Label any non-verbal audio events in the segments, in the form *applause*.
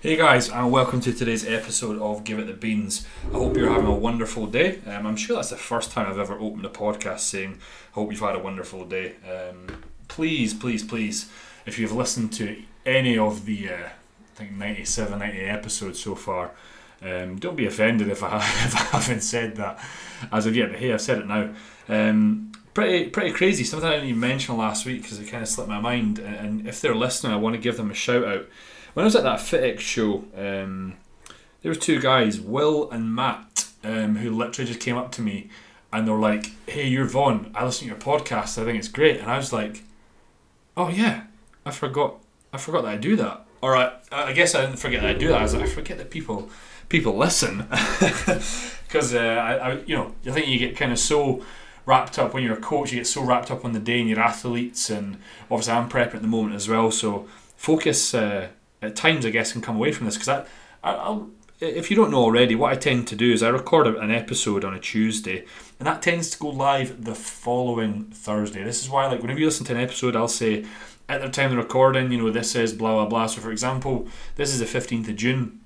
Hey guys, and welcome to today's episode of Give It the Beans. I hope you're having a wonderful day. Um, I'm sure that's the first time I've ever opened a podcast saying, I hope you've had a wonderful day. Um, please, please, please, if you've listened to any of the, uh, I think 97, 98 episodes so far, um, don't be offended if I, *laughs* if I haven't said that as of yet, but hey, I've said it now. Um, pretty pretty crazy. Something I didn't even mention last week because it kind of slipped my mind. And if they're listening, I want to give them a shout out. When I was at that FitX show, um, there were two guys, Will and Matt, um, who literally just came up to me and they were like, "Hey, you're Vaughn. I listen to your podcast. I think it's great." And I was like, "Oh yeah, I forgot. I forgot that I do that." Or I, I guess I didn't forget that I do that. I was like, I forget that people people listen *laughs* because uh, I, I, you know, I think you get kind of so wrapped up when you're a coach. You get so wrapped up on the day and your athletes, and obviously I'm prepping at the moment as well. So focus uh, at times, I guess, can come away from this because I, I'll, if you don't know already, what I tend to do is I record an episode on a Tuesday, and that tends to go live the following Thursday. This is why, like, whenever you listen to an episode, I'll say at the time of recording, you know, this is blah blah blah. So, for example, this is the fifteenth of June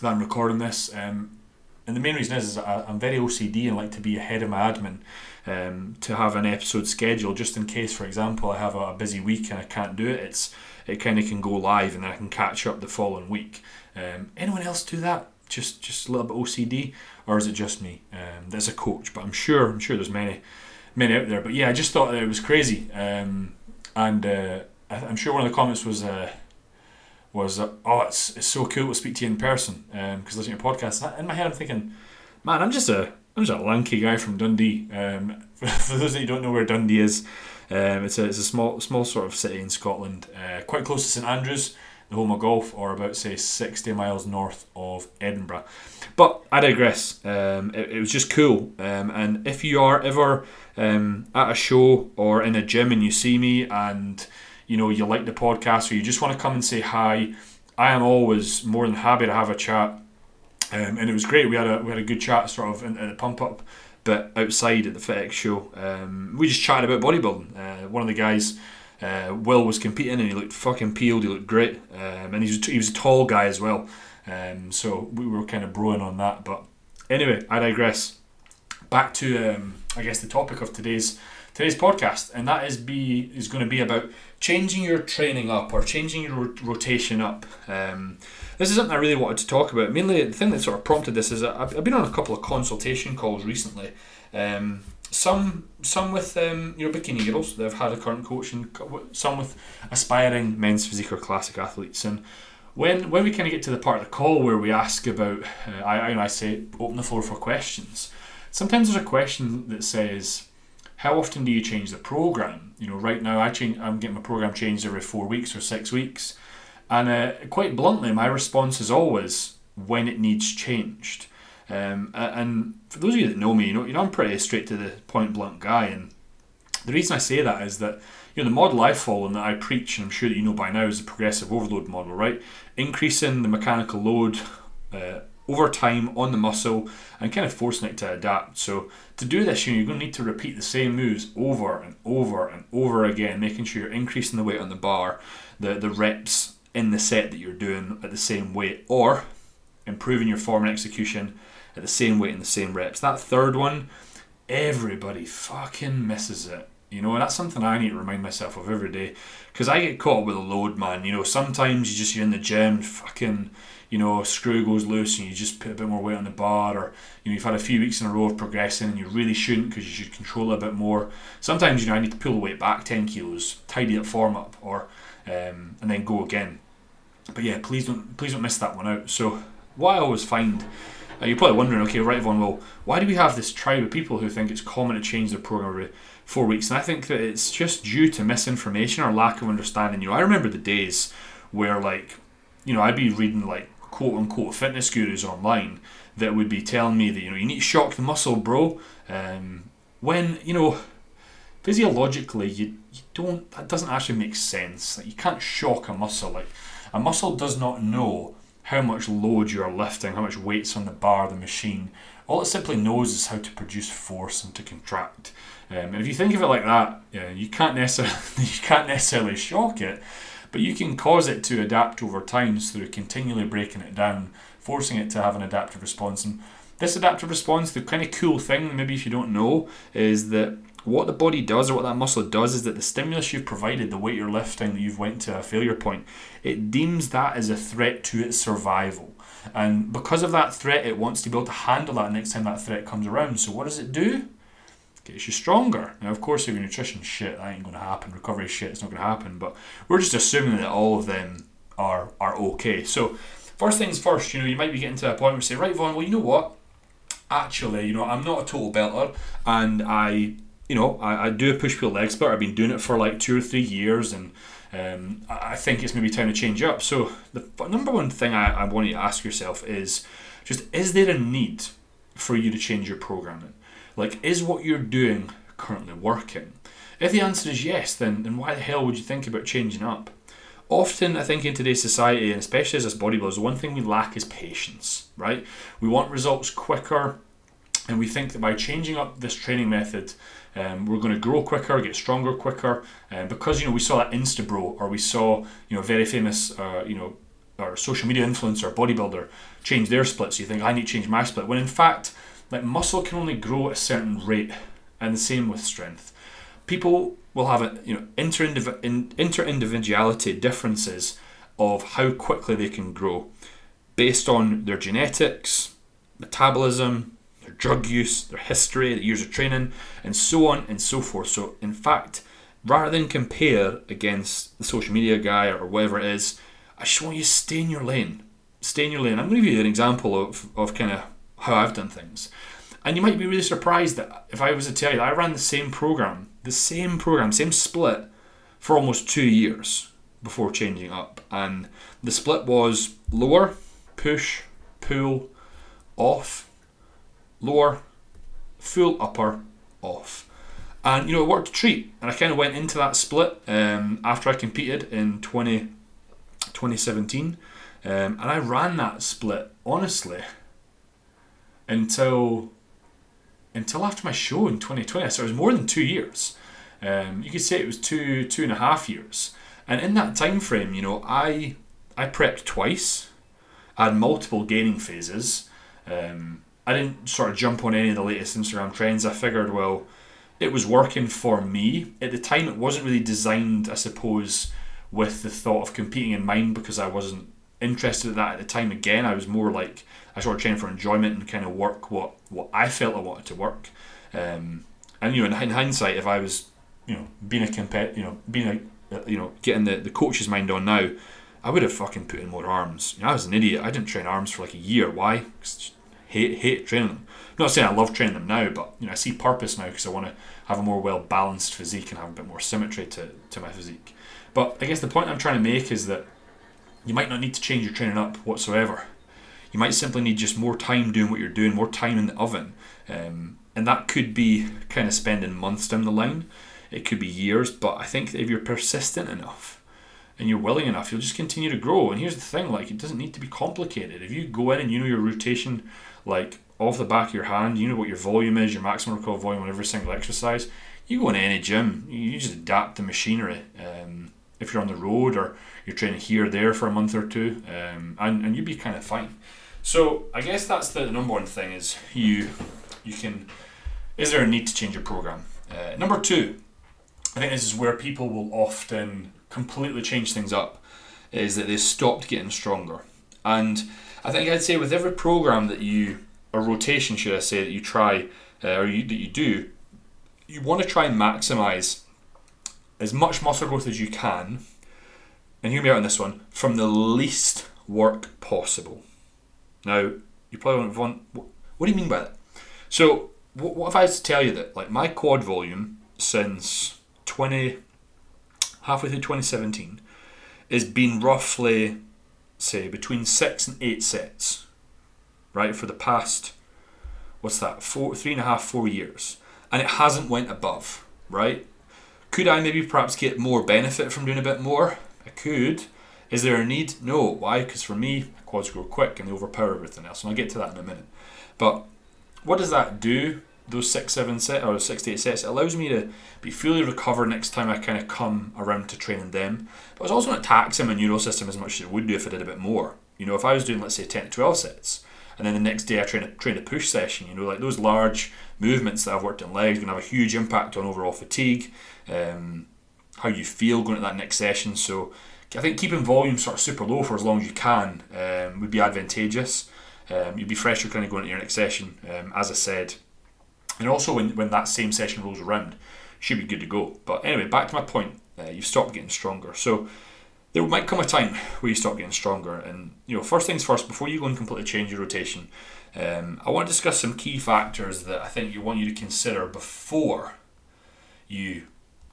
that I'm recording this. Um, and the main reason is, is I, I'm very OCD and like to be ahead of my admin um, to have an episode scheduled just in case, for example, I have a, a busy week and I can't do it. It's it kind of can go live and then I can catch up the following week. Um, anyone else do that? Just just a little bit OCD, or is it just me? Um, a coach, but I'm sure I'm sure there's many many out there. But yeah, I just thought it was crazy, um, and uh, I'm sure one of the comments was. Uh, was uh, oh it's, it's so cool to speak to you in person because um, listening to podcasts in my head I'm thinking man I'm just a I'm just a lanky guy from Dundee um, *laughs* for those that you don't know where Dundee is um, it's, a, it's a small small sort of city in Scotland, uh, quite close to St Andrews, the home of golf, or about say 60 miles north of Edinburgh. But I digress. Um, it, it, was just cool. Um, and if you are ever um, at a show or in a gym and you see me and you know you like the podcast or you just want to come and say hi, I am always more than happy to have a chat. Um, and it was great. We had a we had a good chat sort of in, in the pump up but outside at the FitX show, um, we just chatted about bodybuilding. Uh, one of the guys, uh, Will, was competing and he looked fucking peeled. He looked great, um, and he was, he was a tall guy as well. Um, so we were kind of broing on that. But anyway, I digress. Back to um, I guess the topic of today's today's podcast, and that is be is going to be about changing your training up or changing your rotation up. Um, this is something I really wanted to talk about. Mainly, the thing that sort of prompted this is I've, I've been on a couple of consultation calls recently. Um, some some with um, know bikini girls that have had a current coach, and some with aspiring men's physique or classic athletes. And when when we kind of get to the part of the call where we ask about, uh, I I, I say open the floor for questions. Sometimes there's a question that says, how often do you change the program? You know, right now I change. I'm getting my program changed every four weeks or six weeks. And uh, quite bluntly, my response is always when it needs changed. Um, and for those of you that know me, you know, you know I'm pretty straight to the point blunt guy. And the reason I say that is that you know the model I follow and that I preach, and I'm sure that you know by now, is the progressive overload model, right? Increasing the mechanical load uh, over time on the muscle and kind of forcing it to adapt. So to do this, you know, you're going to need to repeat the same moves over and over and over again, making sure you're increasing the weight on the bar, the the reps in the set that you're doing at the same weight or improving your form and execution at the same weight and the same reps. That third one, everybody fucking misses it. You know, and that's something I need to remind myself of every day. Because I get caught with a load, man. You know, sometimes you just, you're in the gym, fucking, you know, screw goes loose and you just put a bit more weight on the bar. Or, you know, you've had a few weeks in a row of progressing and you really shouldn't because you should control it a bit more. Sometimes, you know, I need to pull the weight back 10 kilos, tidy that form up, or um, and then go again. But yeah, please don't please don't miss that one out. So what I always find, uh, you're probably wondering, okay, right, Vaughn, well, why do we have this tribe of people who think it's common to change their program every four weeks? And I think that it's just due to misinformation or lack of understanding. You know, I remember the days where like, you know, I'd be reading like quote unquote fitness gurus online that would be telling me that you know you need to shock the muscle, bro. Um, when you know physiologically you, you don't that doesn't actually make sense. Like you can't shock a muscle. Like a muscle does not know how much load you are lifting how much weight's on the bar the machine. All it simply knows is how to produce force and to contract. Um, and if you think of it like that yeah, you can't necessarily *laughs* you can't necessarily shock it but you can cause it to adapt over time through continually breaking it down, forcing it to have an adaptive response. And this adaptive response, the kind of cool thing, maybe if you don't know, is that what the body does or what that muscle does is that the stimulus you've provided, the weight you're lifting, that you've went to a failure point, it deems that as a threat to its survival. And because of that threat, it wants to be able to handle that next time that threat comes around. So what does it do? Gets you stronger. Now, of course, if your nutrition shit, that ain't going to happen. Recovery shit, it's not going to happen. But we're just assuming that all of them are are okay. So first things first, you know, you might be getting to a point where you say, right, Vaughn, well, you know what? Actually, you know, I'm not a total belter, and I you know, I, I do a push pull legs, but I've been doing it for like two or three years, and um, I think it's maybe time to change up. So the number one thing I, I want you to ask yourself is just: Is there a need for you to change your programming? Like, is what you're doing currently working? If the answer is yes, then then why the hell would you think about changing up? Often, I think in today's society, and especially as bodybuilders, the one thing we lack is patience. Right? We want results quicker, and we think that by changing up this training method um, we're going to grow quicker, get stronger quicker, um, because you know we saw that Insta bro or we saw you know a very famous uh, you know or social media influencer bodybuilder change their split. So you think I need to change my split when in fact like muscle can only grow at a certain rate, and the same with strength. People will have a you know inter individuality differences of how quickly they can grow based on their genetics, metabolism, their drug use, their history, the years of training, and so on and so forth. So, in fact, rather than compare against the social media guy or whatever it is, I just want you to stay in your lane. Stay in your lane. I'm going to give you an example of, of kind of how I've done things. And you might be really surprised that if I was to tell you I ran the same program, the same program, same split for almost two years before changing up. And the split was lower, push, pull, off, lower, full upper, off. And you know, it worked a treat. And I kind of went into that split um, after I competed in 20, 2017. Um, and I ran that split, honestly, until until after my show in 2020. So it was more than two years. Um, you could say it was two two and a half years. And in that time frame, you know, I I prepped twice. I had multiple gaining phases. Um, I didn't sort of jump on any of the latest Instagram trends. I figured, well, it was working for me. At the time, it wasn't really designed, I suppose, with the thought of competing in mind because I wasn't interested in that at the time. Again, I was more like I sort of trained for enjoyment and kind of work what what I felt I wanted to work. Um, and you know, in, in hindsight, if I was, you know, being a compet, you know, being a, you know, getting the the coach's mind on now, I would have fucking put in more arms. You know, I was an idiot. I didn't train arms for like a year. Why? hate hate training them. I'm not saying I love training them now, but you know I see purpose now because I want to have a more well balanced physique and have a bit more symmetry to, to my physique. But I guess the point I'm trying to make is that you might not need to change your training up whatsoever. You might simply need just more time doing what you're doing, more time in the oven, um, and that could be kind of spending months down the line. It could be years, but I think if you're persistent enough and you're willing enough, you'll just continue to grow. And here's the thing: like it doesn't need to be complicated. If you go in and you know your rotation, like off the back of your hand, you know what your volume is, your maximum recoverable volume on every single exercise. You go into any gym, you just adapt the machinery. Um, if you're on the road or you're training here there for a month or two, um, and and you'd be kind of fine. So I guess that's the number one thing is you you can. Is there a need to change your program? Uh, number two, I think this is where people will often completely change things up is that they stopped getting stronger. And I think I'd say with every program that you, a rotation, should I say, that you try uh, or you, that you do, you want to try and maximize as much muscle growth as you can. And hear me out on this one from the least work possible. Now, you probably want, what do you mean by that? So, what, what if I was to tell you that, like, my quad volume since 20, halfway through 2017 has been roughly, say, between six and eight sets, right, for the past, what's that, four, three and a half, four years. And it hasn't went above, right? Could I maybe perhaps get more benefit from doing a bit more? I could. Is there a need? No. Why? Because for me, quads grow quick and they overpower everything else. And I'll get to that in a minute. But what does that do? those six, seven set or six to eight sets, it allows me to be fully recovered next time I kind of come around to training them. But it's also not taxing my neural system as much as it would do if I did a bit more. You know, if I was doing let's say ten to twelve sets, and then the next day I train a train a push session, you know, like those large movements that I've worked in legs going to have a huge impact on overall fatigue, um, how you feel going at that next session. So I think keeping volume sort of super low for as long as you can um, would be advantageous. Um, you'd be fresher kind of going into your next session, um, as I said. And also, when, when that same session rolls around, should be good to go. But anyway, back to my point, uh, you've stopped getting stronger. So there might come a time where you start getting stronger. And you know, first things first, before you go and completely change your rotation, um, I want to discuss some key factors that I think you want you to consider before you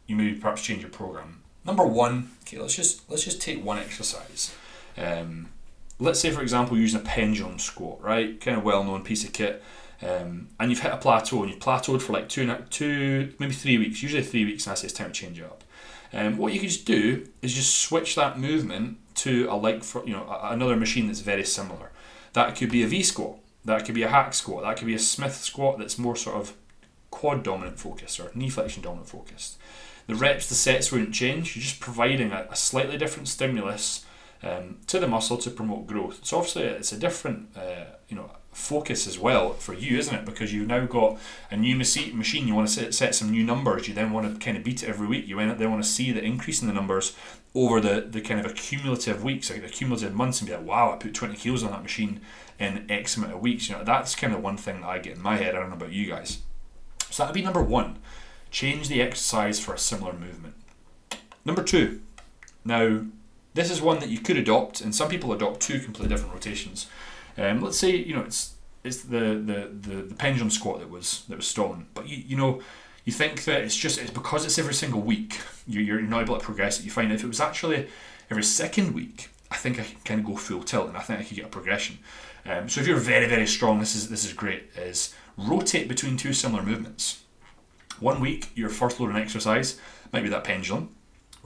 you maybe perhaps change your program. Number one, okay, let's just let's just take one exercise. Um, let's say, for example, using a pendulum squat, right? Kind of well known piece of kit. Um, and you've hit a plateau and you've plateaued for like two, two, maybe three weeks, usually three weeks, and I say it's time to change it up. Um, what you can just do is just switch that movement to a like for you know another machine that's very similar. That could be a V squat, that could be a hack squat, that could be a Smith squat that's more sort of quad dominant focused or knee flexion dominant focused. The reps, the sets won't change. You're just providing a, a slightly different stimulus um, to the muscle to promote growth. So obviously it's a different, uh, you know, focus as well for you, isn't it? Because you've now got a new machine. You want to set, set some new numbers. You then want to kind of beat it every week. You then want to see the increase in the numbers over the, the kind of accumulative weeks, like the cumulative months, and be like, wow, I put 20 kilos on that machine in X amount of weeks. You know, that's kind of one thing that I get in my head. I don't know about you guys. So that would be number one. Change the exercise for a similar movement. Number two. Now, this is one that you could adopt, and some people adopt two completely different rotations. Um, let's say you know it's it's the, the, the, the pendulum squat that was that was stolen, but you you know you think that it's just it's because it's every single week you, you're not able to progress it. You find if it was actually every second week, I think I can kind of go full tilt, and I think I could get a progression. Um, so if you're very very strong, this is this is great. Is rotate between two similar movements. One week your first load exercise might be that pendulum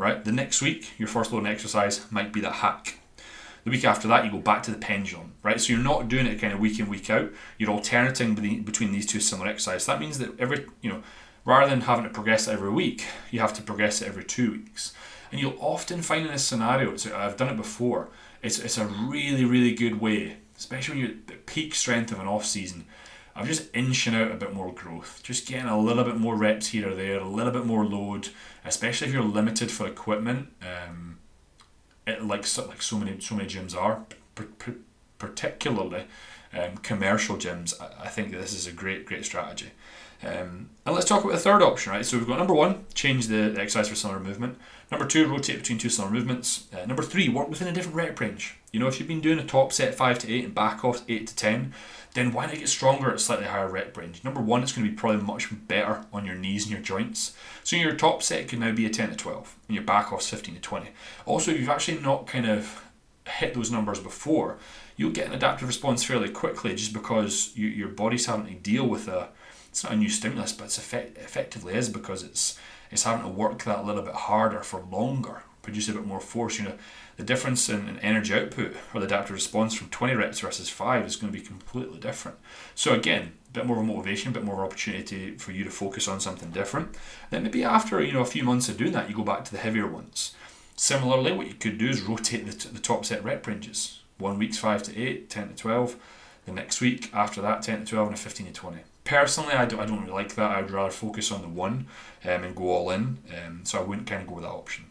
right? The next week, your first load loading exercise might be that hack. The week after that, you go back to the pendulum, right? So you're not doing it kind of week in, week out. You're alternating between these two similar exercises. That means that every, you know, rather than having to progress every week, you have to progress it every two weeks. And you'll often find in this scenario, so I've done it before, it's, it's a really, really good way, especially when you're at the peak strength of an off season, of just inching out a bit more growth, just getting a little bit more reps here or there, a little bit more load, especially if you're limited for equipment. Um, it, like so, like so many so many gyms are, particularly um, commercial gyms. I, I think this is a great great strategy. Um, and let's talk about the third option, right? So we've got number one, change the, the exercise for similar movement. Number two, rotate between two similar movements. Uh, number three, work within a different rep range. You know, if you've been doing a top set five to eight and back off eight to ten, then why not get stronger at slightly higher rep range? Number one, it's going to be probably much better on your knees and your joints. So your top set can now be a 10 to 12, and your back off's 15 to 20. Also, if you've actually not kind of hit those numbers before, you'll get an adaptive response fairly quickly just because you, your body's having to deal with a it's not a new stimulus, but it's effect, effectively is because it's it's having to work that a little bit harder for longer, produce a bit more force. You know, the difference in, in energy output or the adaptive response from 20 reps versus 5 is going to be completely different. So again, a bit more of a motivation, a bit more opportunity for you to focus on something different. Then maybe after you know a few months of doing that, you go back to the heavier ones. Similarly, what you could do is rotate the, t- the top set rep ranges. One week's 5 to 8, 10 to 12. The next week, after that, 10 to 12 and a 15 to 20 personally, I don't, I don't really like that. I'd rather focus on the one um, and go all in. Um, so I wouldn't kind of go with that option.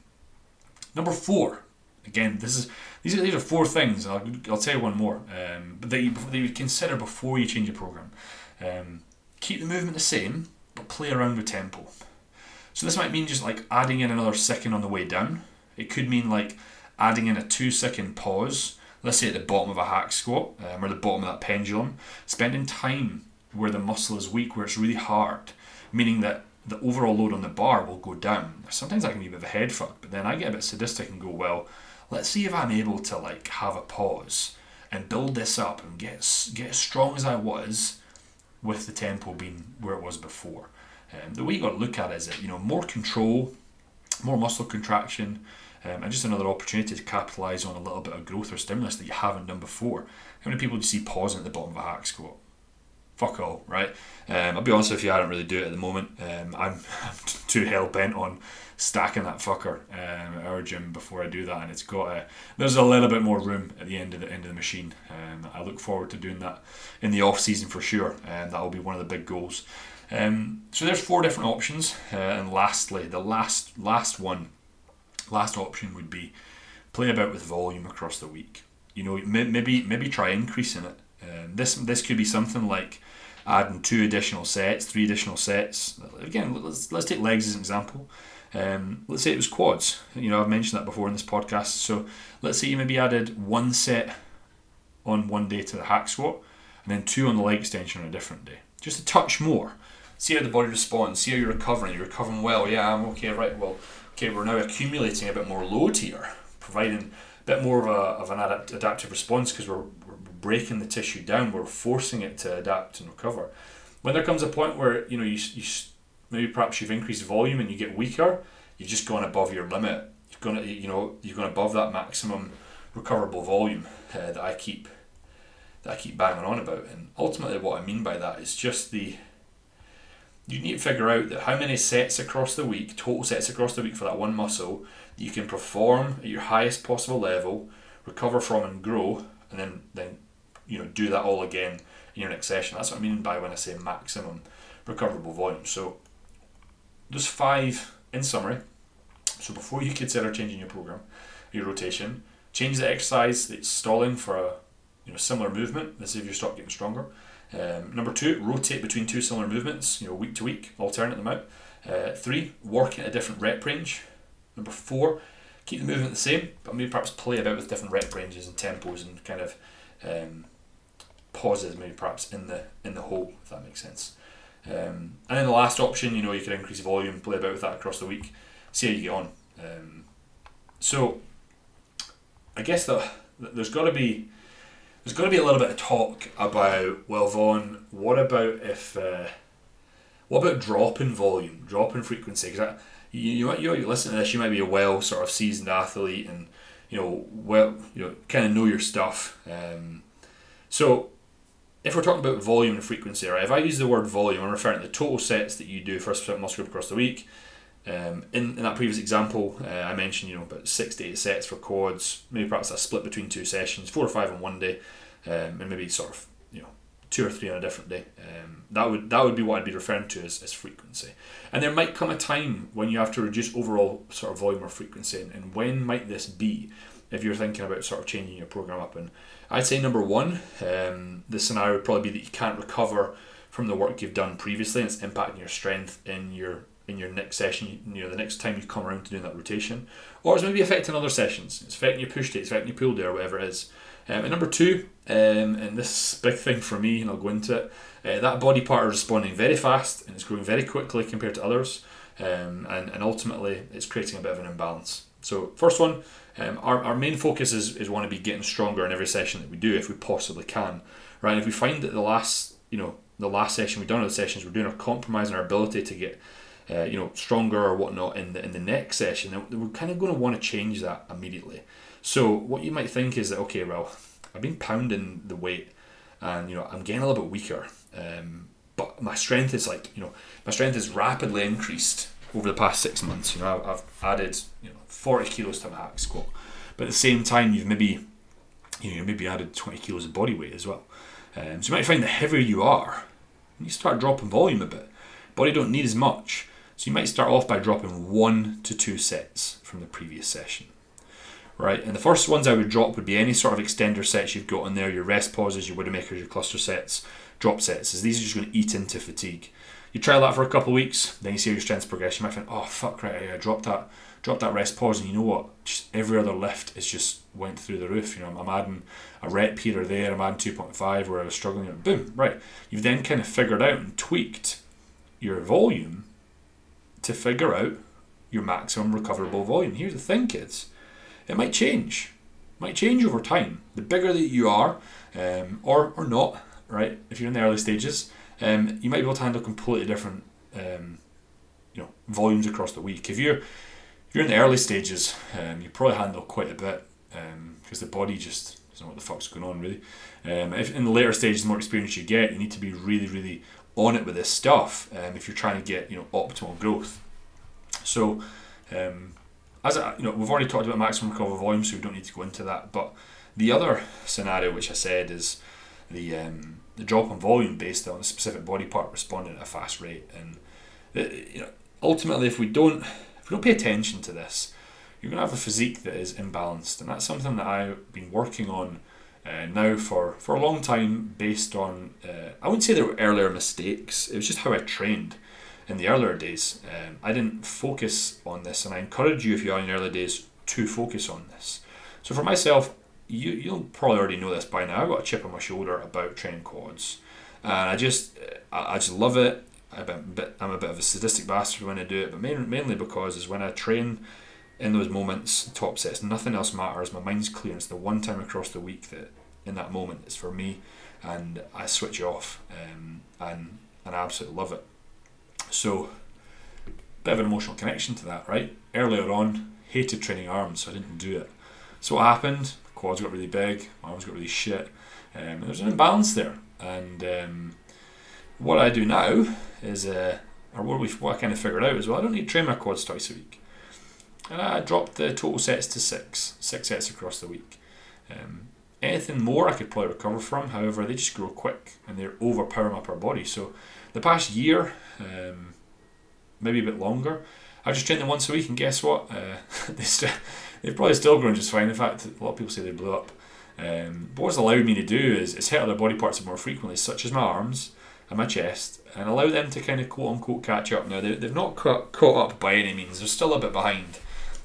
Number four, again, this is these are these are four things. I'll, I'll tell you one more, um, but that you, that you would consider before you change your program. Um, keep the movement the same, but play around with tempo. So this might mean just like adding in another second on the way down. It could mean like adding in a two second pause. Let's say at the bottom of a hack squat um, or the bottom of that pendulum, spending time where the muscle is weak, where it's really hard, meaning that the overall load on the bar will go down. Sometimes that can be a bit of a head fuck, but then I get a bit sadistic and go, well, let's see if I'm able to like have a pause and build this up and get get as strong as I was with the tempo being where it was before. Um, the way you got to look at it is that you know more control, more muscle contraction, um, and just another opportunity to capitalize on a little bit of growth or stimulus that you haven't done before. How many people do you see pausing at the bottom of a hack squat? Fuck all, right? Um, I'll be honest with you, I don't really do it at the moment. Um, I'm, *laughs* I'm too hell bent on stacking that fucker um, at our gym before I do that, and it's got a, there's a little bit more room at the end of the end of the machine. Um, I look forward to doing that in the off season for sure, and that will be one of the big goals. Um, so there's four different options, uh, and lastly, the last last one, last option would be play about with volume across the week. You know, maybe maybe try increasing it. Um, this this could be something like adding two additional sets, three additional sets. Again, let's let's take legs as an example. Um, let's say it was quads. You know, I've mentioned that before in this podcast. So let's say you maybe added one set on one day to the hack squat, and then two on the leg extension on a different day. Just a touch more. See how the body responds. See how you're recovering. You're recovering well. Yeah, I'm okay. Right. Well, okay. We're now accumulating a bit more load here, providing a bit more of, a, of an adapt, adaptive response because we're, we're breaking the tissue down. We're forcing it to adapt and recover. When there comes a point where you know you, you maybe perhaps you've increased volume and you get weaker, you've just gone above your limit. You've gone, you know, you've gone above that maximum recoverable volume uh, that I keep that I keep banging on about. And ultimately, what I mean by that is just the you need to figure out that how many sets across the week, total sets across the week for that one muscle that you can perform at your highest possible level, recover from and grow, and then then you know do that all again in your next session. That's what I mean by when I say maximum recoverable volume. So there's five in summary. So before you consider changing your program, your rotation, change the exercise that's stalling for a you know similar movement. This is if you stop getting stronger. Um, number two, rotate between two similar movements. You know, week to week, alternate them out. Uh, three, work at a different rep range. Number four, keep the movement the same, but maybe perhaps play about with different rep ranges and tempos and kind of um, pauses, maybe perhaps in the in the hole, if that makes sense. Um, and then the last option, you know, you can increase volume, play about with that across the week, see how you get on. Um, so, I guess the, there's got to be there's got to be a little bit of talk about well, Vaughn, what about if uh, what about dropping volume, dropping frequency? Because you you, you listen to this, you might be a well sort of seasoned athlete and you know well you know kind of know your stuff. Um, so if we're talking about volume and frequency, right? If I use the word volume, I'm referring to the total sets that you do for a specific muscle group across the week. Um, in, in that previous example, uh, I mentioned you know about six to eight sets for quads, maybe perhaps a split between two sessions, four or five on one day, um, and maybe sort of you know two or three on a different day. Um, that would that would be what I'd be referring to as, as frequency. And there might come a time when you have to reduce overall sort of volume or frequency, and, and when might this be? If you're thinking about sort of changing your program up and I'd say number one, um, the scenario would probably be that you can't recover from the work you've done previously, and it's impacting your strength in your in your next session. You know, the next time you come around to doing that rotation, or it's maybe affecting other sessions. It's affecting your push day, it's affecting your pull day, or whatever it is. Um, and number two, um, and this big thing for me, and I'll go into it, uh, that body part is responding very fast and it's growing very quickly compared to others, um, and, and ultimately it's creating a bit of an imbalance. So, first one, um, our, our main focus is, is want to be getting stronger in every session that we do if we possibly can, right? If we find that the last, you know, the last session we've done, or the sessions we're doing, are compromising our ability to get, uh, you know, stronger or whatnot in the in the next session, then we're kind of going to want to change that immediately. So what you might think is that okay, well, I've been pounding the weight, and you know, I'm getting a little bit weaker, um, but my strength is like, you know, my strength is rapidly increased over the past six months. You know, I've added you know 40 kilos to my hack squat, but at the same time, you've maybe you know maybe added 20 kilos of body weight as well. Um, so you might find the heavier you are, you start dropping volume a bit. Body don't need as much, so you might start off by dropping one to two sets from the previous session. Right, and the first ones I would drop would be any sort of extender sets you've got in there, your rest pauses, your Widowmakers, your cluster sets, drop sets, as these are just going to eat into fatigue. You try that for a couple of weeks, then you see your strength progress. You might think, oh fuck, right, I dropped that, dropped that rest pause, and you know what? Just every other lift is just went through the roof. You know, I'm adding a rep here or there. I'm adding two point five where I was struggling. And Boom, right. You've then kind of figured out and tweaked your volume to figure out your maximum recoverable volume. Here's the thing, kids. It might change. It might change over time. The bigger that you are, um, or or not, right? If you're in the early stages, um, you might be able to handle completely different um, you know volumes across the week. If you're if you're in the early stages, um, you probably handle quite a bit because um, the body just doesn't know what the fuck's going on really. Um, if in the later stages, the more experience you get, you need to be really, really on it with this stuff. Um, if you're trying to get you know optimal growth, so as I, you know, we've already talked about maximum recoverable volume, so we don't need to go into that. But the other scenario, which I said, is the um, the drop in volume based on a specific body part responding at a fast rate, and uh, you know, ultimately, if we don't if we don't pay attention to this, you're going to have a physique that is imbalanced, and that's something that I've been working on uh, now for, for a long time based on, uh, I wouldn't say there were earlier mistakes, it was just how I trained in the earlier days. Um, I didn't focus on this, and I encourage you, if you are in the early days, to focus on this. So for myself, you, you'll probably already know this by now, I've got a chip on my shoulder about training quads. And I just, I, I just love it. I'm a, bit, I'm a bit of a sadistic bastard when I do it, but mainly because is when I train in those moments, top sets, nothing else matters. My mind's clear. It's the one time across the week that in that moment it's for me, and I switch off, um, and and I absolutely love it. So, bit of an emotional connection to that, right? Earlier on, hated training arms, so I didn't do it. So what happened? Quads got really big, arms got really shit. Um, there's an imbalance there, and um, what I do now is, uh, or what we what I kind of figured out is, well, I don't need to train my quads twice a week and I dropped the total sets to six, six sets across the week. Um, anything more I could probably recover from, however, they just grow quick and they're overpowering my upper body. So the past year, um, maybe a bit longer, I just trained them once a week, and guess what? Uh, *laughs* they st- They've probably still grown just fine. In fact, a lot of people say they blew up. Um, but what's allowed me to do is, is hit other body parts more frequently, such as my arms and my chest, and allow them to kind of quote unquote catch up. Now, they, they've not caught, caught up by any means, they're still a bit behind.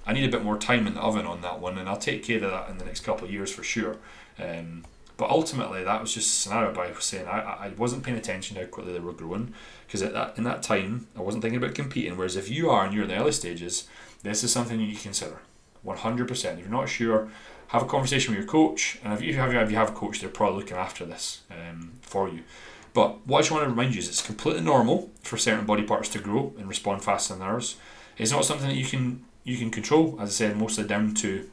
I need a bit more time in the oven on that one, and I'll take care of that in the next couple of years for sure. Um, but ultimately, that was just a scenario by saying I, I wasn't paying attention to how quickly they were growing because at that in that time I wasn't thinking about competing. Whereas if you are and you're in the early stages, this is something you need to consider. 100%. If you're not sure, have a conversation with your coach. And if you have, if you have a coach, they're probably looking after this um, for you. But what I just want to remind you is it's completely normal for certain body parts to grow and respond faster than others. It's not something that you can you can control, as I said, mostly down to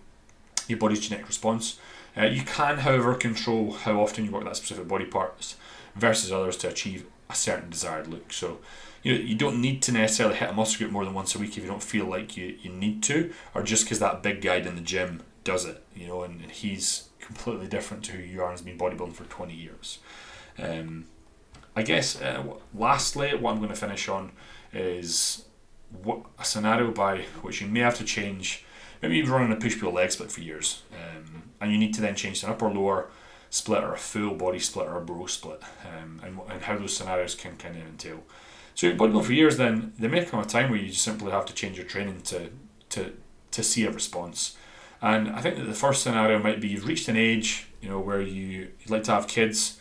your body's genetic response. Uh, you can, however, control how often you work that specific body parts versus others to achieve a certain desired look. So you you don't need to necessarily hit a muscle group more than once a week if you don't feel like you, you need to, or just because that big guy in the gym does it, you know, and, and he's completely different to who you are and has been bodybuilding for 20 years. Um, I guess, uh, lastly, what I'm going to finish on is what a scenario by which you may have to change. Maybe you've run a push pull leg split for years, um, and you need to then change to an upper lower split or a full body split or a bro split, um, and, and how those scenarios can kind of entail. So bodybuilding for years, then there may come a time where you just simply have to change your training to to to see a response. And I think that the first scenario might be you've reached an age, you know, where you you'd like to have kids,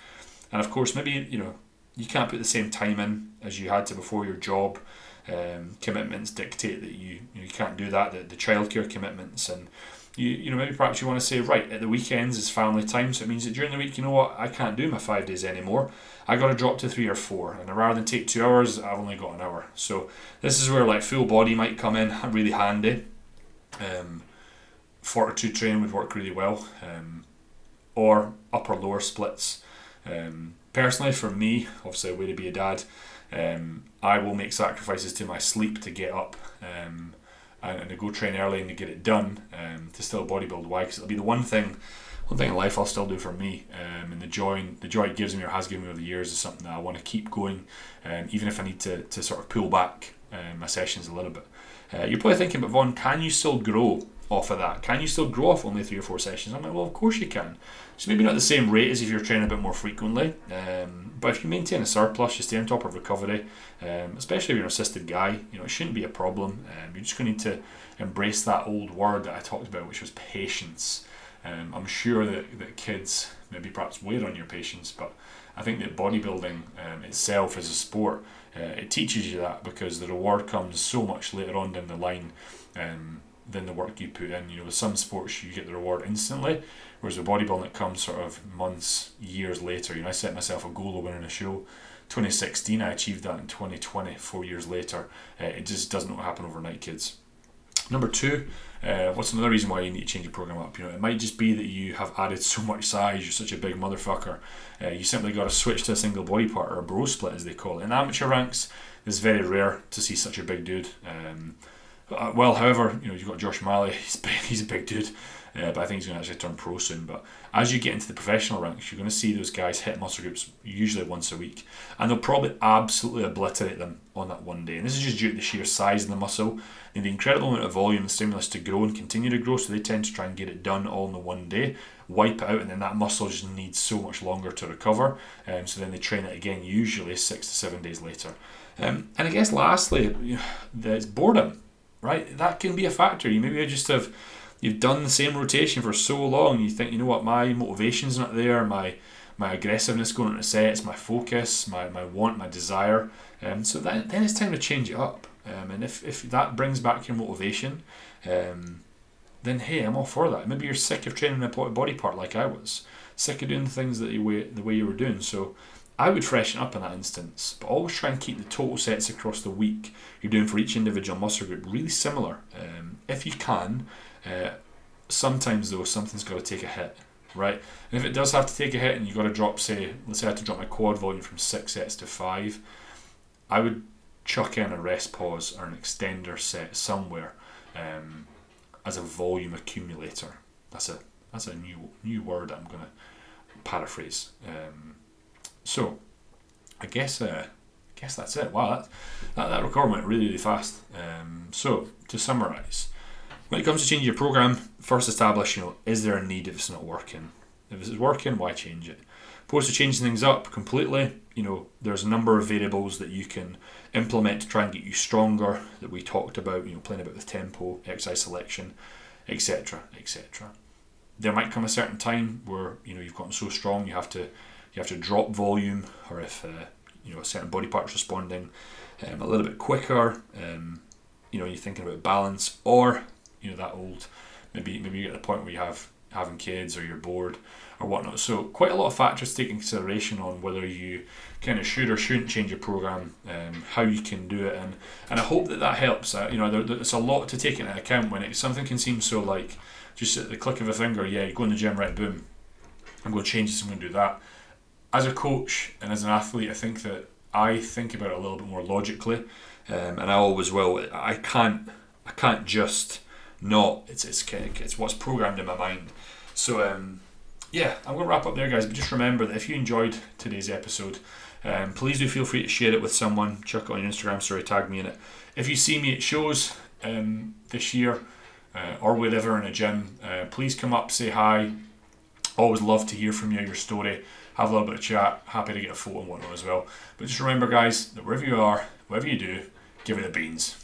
and of course maybe you know you can't put the same time in as you had to before your job um, commitments dictate that you you can't do that. The, the childcare commitments and you you know maybe perhaps you want to say right at the weekends is family time, so it means that during the week you know what I can't do my five days anymore. I got to drop to three or four, and rather than take two hours, I've only got an hour. So this is where like full body might come in *laughs* really handy. Um, fortitude training would work really well, um, or upper lower splits. Um, personally, for me, obviously a way to be a dad, um, I will make sacrifices to my sleep to get up um, and, and to go train early and to get it done um, to still bodybuild. Why? Because it'll be the one thing, one thing in life I'll still do for me, um, and the joy, the joy it gives me or has given me over the years is something that I want to keep going, um, even if I need to, to sort of pull back um, my sessions a little bit. Uh, you're probably thinking, but Vaughn, can you still grow off of that? Can you still grow off only three or four sessions? I'm like, well, of course you can. So maybe not the same rate as if you're training a bit more frequently, um, but if you maintain a surplus, you stay on top of recovery, um, especially if you're an assisted guy, you know, it shouldn't be a problem. Um, you're just going to need to embrace that old word that I talked about, which was patience. Um, I'm sure that, that kids maybe perhaps weigh on your patience, but I think that bodybuilding um, itself as a sport, uh, it teaches you that because the reward comes so much later on down the line. Um, than the work you put in. You know, with some sports you get the reward instantly, whereas with bodybuilding it comes sort of months, years later. You know, I set myself a goal of winning a show. 2016, I achieved that in 2020, four years later. Uh, it just doesn't happen overnight, kids. Number two, uh, what's another reason why you need to change your program up? You know, it might just be that you have added so much size. You're such a big motherfucker. Uh, you simply got to switch to a single body part or a bro split, as they call it. In amateur ranks, it's very rare to see such a big dude. Um, uh, well, however, you know you've got Josh Malley. *laughs* He's he's a big dude. Uh, but I think he's going to actually turn pro soon. But as you get into the professional ranks, you're going to see those guys hit muscle groups usually once a week, and they'll probably absolutely obliterate them on that one day. And this is just due to the sheer size of the muscle and the incredible amount of volume and stimulus to grow and continue to grow. So they tend to try and get it done all in the one day, wipe it out, and then that muscle just needs so much longer to recover. Um, so then they train it again, usually six to seven days later. Um, and I guess lastly, *sighs* there's boredom, right? That can be a factor. You maybe just have you've done the same rotation for so long, you think, you know what, my motivation's not there, my my aggressiveness going into sets, my focus, my, my want, my desire. Um, so that, then it's time to change it up. Um, and if, if that brings back your motivation, um, then hey, I'm all for that. Maybe you're sick of training a body part like I was, sick of doing things that you the way you were doing. So I would freshen up in that instance, but always try and keep the total sets across the week you're doing for each individual muscle group really similar. Um, if you can, uh, sometimes though, something's got to take a hit, right? And if it does have to take a hit, and you've got to drop, say, let's say I had to drop my quad volume from six sets to five, I would chuck in a rest pause or an extender set somewhere um, as a volume accumulator. That's a that's a new new word I'm going to paraphrase. Um, so, I guess uh, I guess that's it. Wow, that that, that record went really really fast. Um, so to summarise, when it comes to changing your program, first establish, you know, is there a need if it's not working? If it's working, why change it? Opposed to changing things up completely, you know, there's a number of variables that you can implement to try and get you stronger that we talked about, you know, playing about with tempo, exercise selection, etc. etc. There might come a certain time where, you know, you've gotten so strong you have to you have to drop volume or if uh, you know a certain body part's responding um, a little bit quicker, um, you know, you're thinking about balance, or you know that old maybe maybe you get to the point where you have having kids or you're bored or whatnot. So quite a lot of factors to take in consideration on whether you kind of should or shouldn't change your program, um, how you can do it, and and I hope that that helps. Uh, you know, there, there's a lot to take into account when it something can seem so like just at the click of a finger. Yeah, you go in the gym, right? Boom, I'm going to change this. I'm going to do that. As a coach and as an athlete, I think that I think about it a little bit more logically, um, and I always will. I can't I can't just not. It's it's it's what's programmed in my mind. So um, yeah, I'm to wrap up there, guys. But just remember that if you enjoyed today's episode, um, please do feel free to share it with someone. Chuck it on your Instagram story, tag me in it. If you see me at shows um, this year uh, or wherever in a gym, uh, please come up, say hi. Always love to hear from you, your story. Have a little bit of chat. Happy to get a photo and whatnot as well. But just remember, guys, that wherever you are, whatever you do, give it the beans.